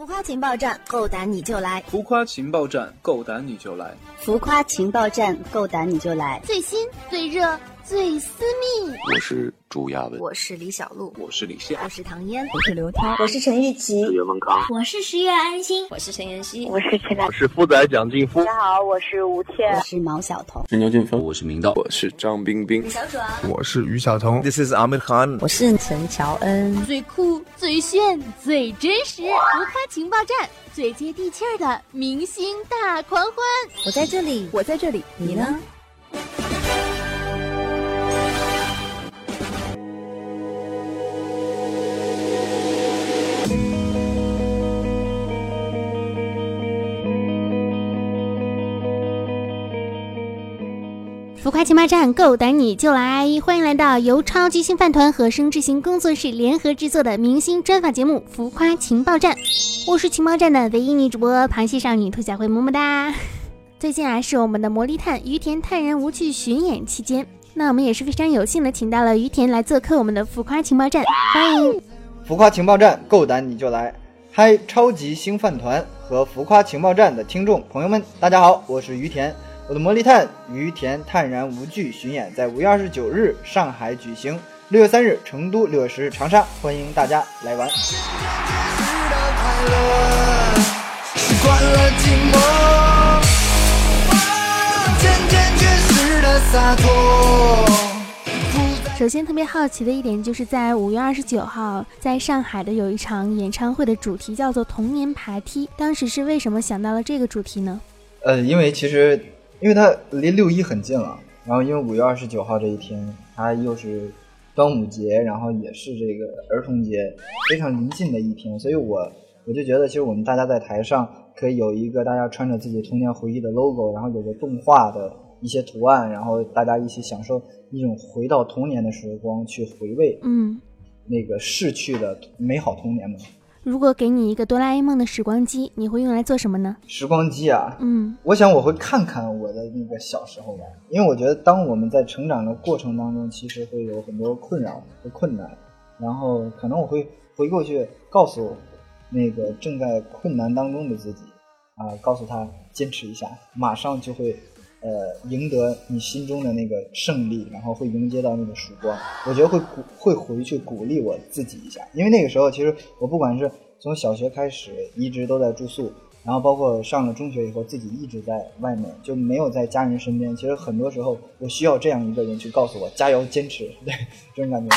浮夸情报站，够胆你就来！浮夸情报站，够胆你就来！浮夸情报站，够胆你就来！最新、最热、最私密。我是朱亚文，我是李小璐，我是李现，我是唐嫣，我是刘涛，我是陈玉琪，我是袁文康，我是十月安心，我是陈妍希，我是陈我是富仔蒋劲夫。大家好，我是吴倩，我是毛晓彤，是牛俊峰，我是明道，我是张冰冰，小爽，我是于晓彤，This is Ahmed Khan，我是陈乔恩。最酷、最炫、最真实，浮夸情报站。最接地气儿的明星大狂欢！我在这里，我在这里，你呢？浮夸情报站，够胆你就来！欢迎来到由超级星饭团和声智行工作室联合制作的明星专访节目《浮夸情报站》。我是情报站的唯一女主播螃蟹少女兔小慧，么么哒！最近啊，是我们的魔力探于田泰然无惧巡演期间，那我们也是非常有幸的请到了于田来做客我们的浮夸情报站，欢迎！浮夸情报站，够胆你就来！嗨，超级星饭团和浮夸情报站的听众朋友们，大家好，我是于田。我的魔力探于田泰然无惧巡演在五月二十九日上海举行，六月三日成都，六月十日长沙，欢迎大家来玩。首先，特别好奇的一点就是在五月二十九号在上海的有一场演唱会的主题叫做童年爬梯，当时是为什么想到了这个主题呢？呃，因为其实。因为它离六一很近了，然后因为五月二十九号这一天，它又是端午节，然后也是这个儿童节，非常临近的一天，所以我我就觉得，其实我们大家在台上可以有一个大家穿着自己童年回忆的 logo，然后有个动画的一些图案，然后大家一起享受一种回到童年的时光，去回味，嗯，那个逝去的美好童年嘛。如果给你一个哆啦 A 梦的时光机，你会用来做什么呢？时光机啊，嗯，我想我会看看我的那个小时候吧，因为我觉得当我们在成长的过程当中，其实会有很多困扰和困难，然后可能我会回过去告诉那个正在困难当中的自己，啊，告诉他坚持一下，马上就会。呃，赢得你心中的那个胜利，然后会迎接到那个曙光。我觉得会鼓会回去鼓励我自己一下，因为那个时候其实我不管是从小学开始一直都在住宿，然后包括上了中学以后自己一直在外面，就没有在家人身边。其实很多时候我需要这样一个人去告诉我加油坚持，对这种感觉。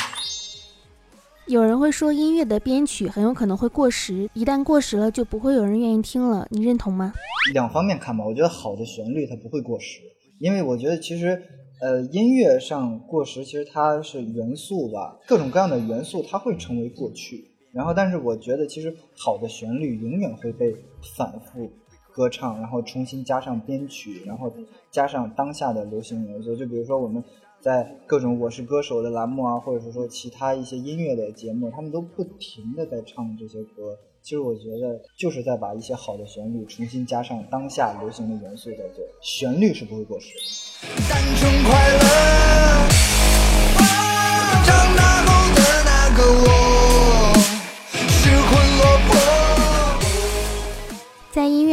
有人会说音乐的编曲很有可能会过时，一旦过时了就不会有人愿意听了，你认同吗？两方面看吧，我觉得好的旋律它不会过时，因为我觉得其实，呃，音乐上过时其实它是元素吧，各种各样的元素它会成为过去，然后但是我觉得其实好的旋律永远会被反复歌唱，然后重新加上编曲，然后加上当下的流行元素，就比如说我们。在各种《我是歌手》的栏目啊，或者是说其他一些音乐的节目，他们都不停的在唱这些歌。其实我觉得就是在把一些好的旋律重新加上当下流行的元素在做，旋律是不会过时。单纯快乐，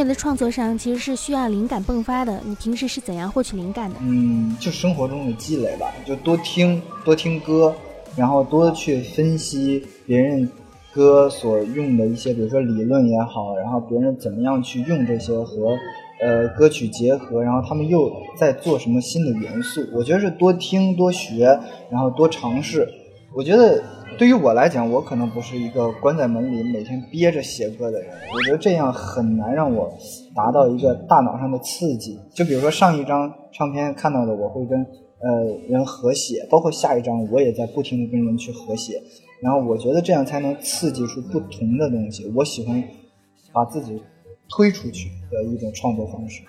乐的创作上，其实是需要灵感迸发的。你平时是怎样获取灵感的？嗯，就生活中的积累吧，就多听多听歌，然后多去分析别人歌所用的一些，比如说理论也好，然后别人怎么样去用这些和呃歌曲结合，然后他们又在做什么新的元素。我觉得是多听多学，然后多尝试。我觉得。对于我来讲，我可能不是一个关在门里每天憋着写歌的人。我觉得这样很难让我达到一个大脑上的刺激。就比如说上一张唱片看到的，我会跟呃人合写，包括下一张我也在不停的跟人去合写。然后我觉得这样才能刺激出不同的东西。我喜欢把自己推出去的一种创作方式。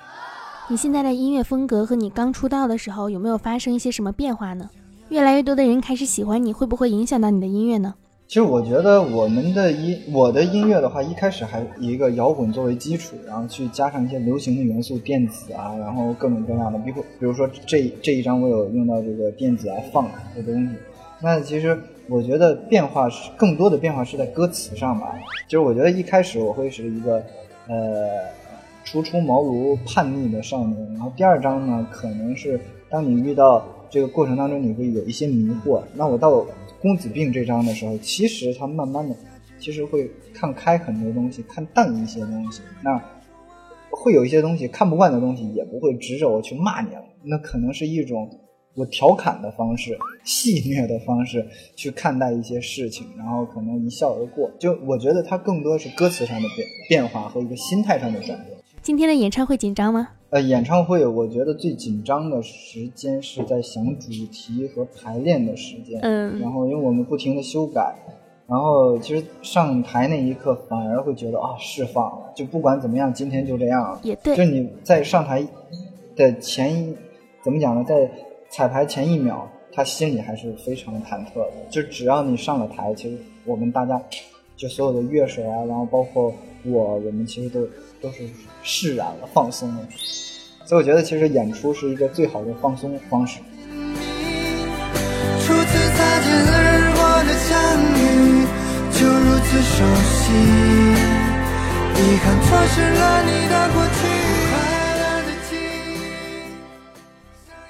你现在的音乐风格和你刚出道的时候有没有发生一些什么变化呢？越来越多的人开始喜欢你，会不会影响到你的音乐呢？其实我觉得我们的音，我的音乐的话，一开始还以一个摇滚作为基础，然后去加上一些流行的元素，电子啊，然后各种各样的，比如比如说这这一张我有用到这个电子啊，放的东西。那其实我觉得变化是更多的变化是在歌词上吧。就是我觉得一开始我会是一个呃初出茅庐叛逆的少年，然后第二章呢可能是当你遇到这个过程当中你会有一些迷惑。那我到公子病这章的时候，其实他慢慢的其实会看开很多东西，看淡一些东西。那会有一些东西看不惯的东西，也不会指着我去骂你了。那可能是一种我调侃的方式、戏谑的方式去看待一些事情，然后可能一笑而过。就我觉得它更多是歌词上的变变化和一个心态上的转变。今天的演唱会紧张吗？呃，演唱会我觉得最紧张的时间是在想主题和排练的时间。嗯然后因为我们不停的修改，然后其实上台那一刻反而会觉得啊释放了，就不管怎么样，今天就这样。也对就你在上台的前一怎么讲呢，在彩排前一秒，他心里还是非常忐忑的。就只要你上了台，其实我们大家就所有的乐手啊，然后包括我，我们其实都都是释然了、放松了。所以我觉得，其实演出是一个最好的放松方式。初次擦肩而过的相遇，就如此熟悉。遗憾错失了你的过去，快乐的记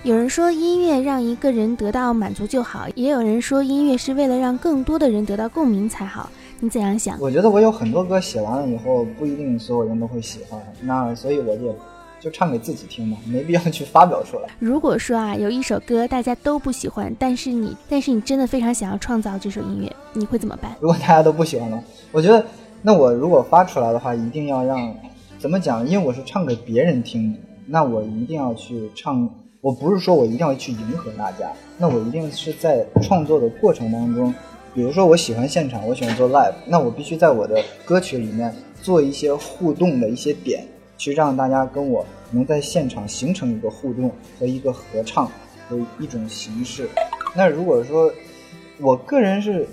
忆。有人说音乐让一个人得到满足就好，也有人说音乐是为了让更多的人得到共鸣才好。你怎样想？我觉得我有很多歌写完了以后，不一定所有人都会喜欢，那所以我就就唱给自己听嘛，没必要去发表出来。如果说啊，有一首歌大家都不喜欢，但是你但是你真的非常想要创造这首音乐，你会怎么办？如果大家都不喜欢了，我觉得那我如果发出来的话，一定要让怎么讲？因为我是唱给别人听的，那我一定要去唱。我不是说我一定要去迎合大家，那我一定是在创作的过程当中，比如说我喜欢现场，我喜欢做 live，那我必须在我的歌曲里面做一些互动的一些点，去让大家跟我能在现场形成一个互动和一个合唱的一种形式。那如果说我个人是，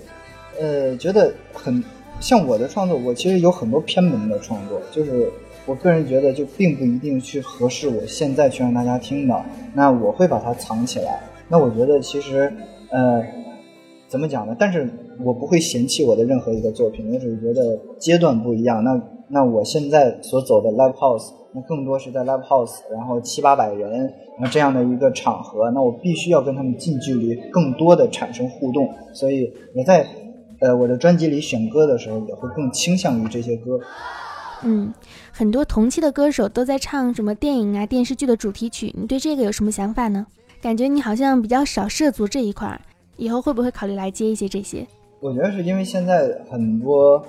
呃，觉得很像我的创作，我其实有很多偏门的创作，就是我个人觉得就并不一定去合适我现在去让大家听的，那我会把它藏起来。那我觉得其实，呃，怎么讲呢？但是我不会嫌弃我的任何一个作品，我只是觉得阶段不一样。那那我现在所走的 live house，那更多是在 live house，然后七八百人，然后这样的一个场合，那我必须要跟他们近距离，更多的产生互动。所以我在呃我的专辑里选歌的时候，也会更倾向于这些歌。嗯，很多同期的歌手都在唱什么电影啊、电视剧的主题曲，你对这个有什么想法呢？感觉你好像比较少涉足这一块儿，以后会不会考虑来接一些这些？我觉得是因为现在很多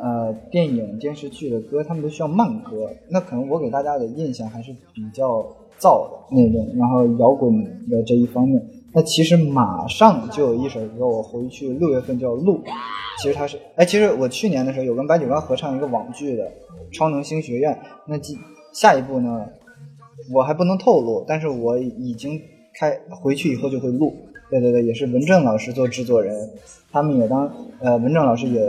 呃电影、电视剧的歌，他们都需要慢歌，那可能我给大家的印象还是比较燥的那种，然后摇滚的这一方面。那其实马上就有一首歌，我回去六月份就要录。其实它是，哎，其实我去年的时候有跟白举纲合唱一个网剧的《超能星学院》，那继下一步呢，我还不能透露，但是我已经开回去以后就会录。对对对，也是文正老师做制作人，他们也当呃文正老师也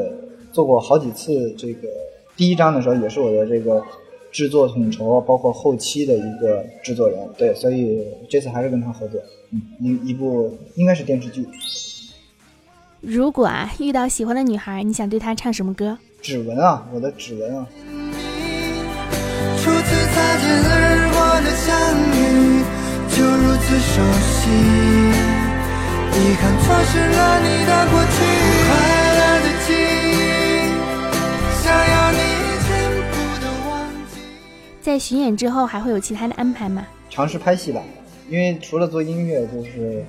做过好几次这个第一章的时候，也是我的这个制作统筹，包括后期的一个制作人。对，所以这次还是跟他合作，嗯，一一部应该是电视剧《如果啊遇到喜欢的女孩，你想对她唱什么歌？指纹》啊，我的指纹啊。初次擦肩而过的相遇，就如此熟悉。遗憾错失了你的过去，在巡演之后还会有其他的安排吗？尝试拍戏吧，因为除了做音乐就是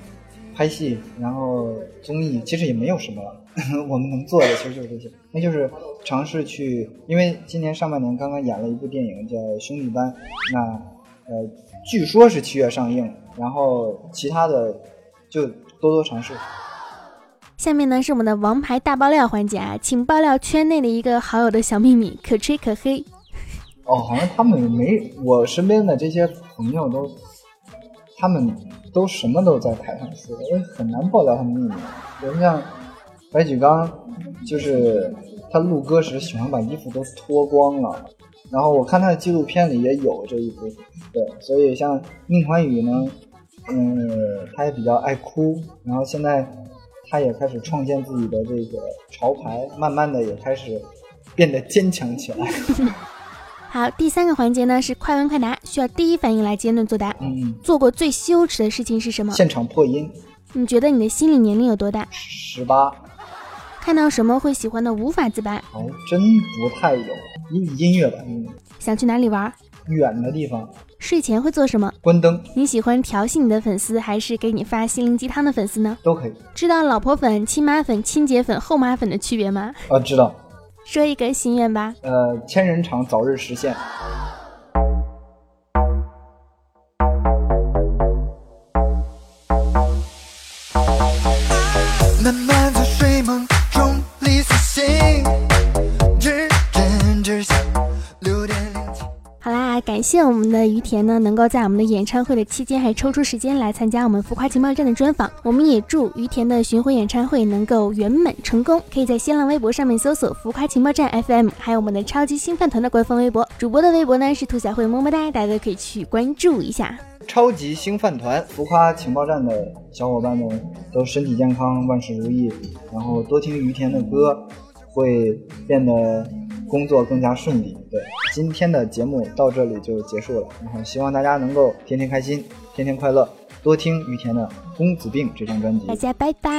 拍戏，然后综艺其实也没有什么了。我们能做的其实就是这些，那就是尝试去，因为今年上半年刚刚演了一部电影叫《兄弟班》，那呃据说是七月上映，然后其他的就多多尝试。下面呢是我们的王牌大爆料环节啊，请爆料圈内的一个好友的小秘密，可吹可黑。哦，好像他们没我身边的这些朋友都，他们都什么都在台上说，因为很难爆料他们秘密。比如像白举纲，就是他录歌时喜欢把衣服都脱光了，然后我看他的纪录片里也有这一部分。对，所以像宁桓宇呢，嗯，他也比较爱哭，然后现在他也开始创建自己的这个潮牌，慢慢的也开始变得坚强起来。好，第三个环节呢是快问快答，需要第一反应来坚论作答。嗯，做过最羞耻的事情是什么？现场破音，你觉得你的心理年龄有多大？十八，看到什么会喜欢的无法自拔？哦真不太有。音音乐吧，嗯，想去哪里玩？远的地方。睡前会做什么？关灯。你喜欢调戏你的粉丝，还是给你发心灵鸡汤的粉丝呢？都可以。知道老婆粉、亲妈粉、亲姐粉、后妈粉的区别吗？啊，知道。说一个心愿吧。呃，千人场早日实现。谢我们的于田呢，能够在我们的演唱会的期间还抽出时间来参加我们浮夸情报站的专访。我们也祝于田的巡回演唱会能够圆满成功。可以在新浪微博上面搜索“浮夸情报站 FM”，还有我们的超级星饭团的官方微博。主播的微博呢是兔小慧么么哒，大家都可以去关注一下。超级星饭团浮夸情报站的小伙伴们都身体健康，万事如意，然后多听于田的歌，会变得工作更加顺利。对，今天的节目到这里就结束了，然后希望大家能够天天开心，天天快乐，多听于田的公子病这张专辑。大家拜拜。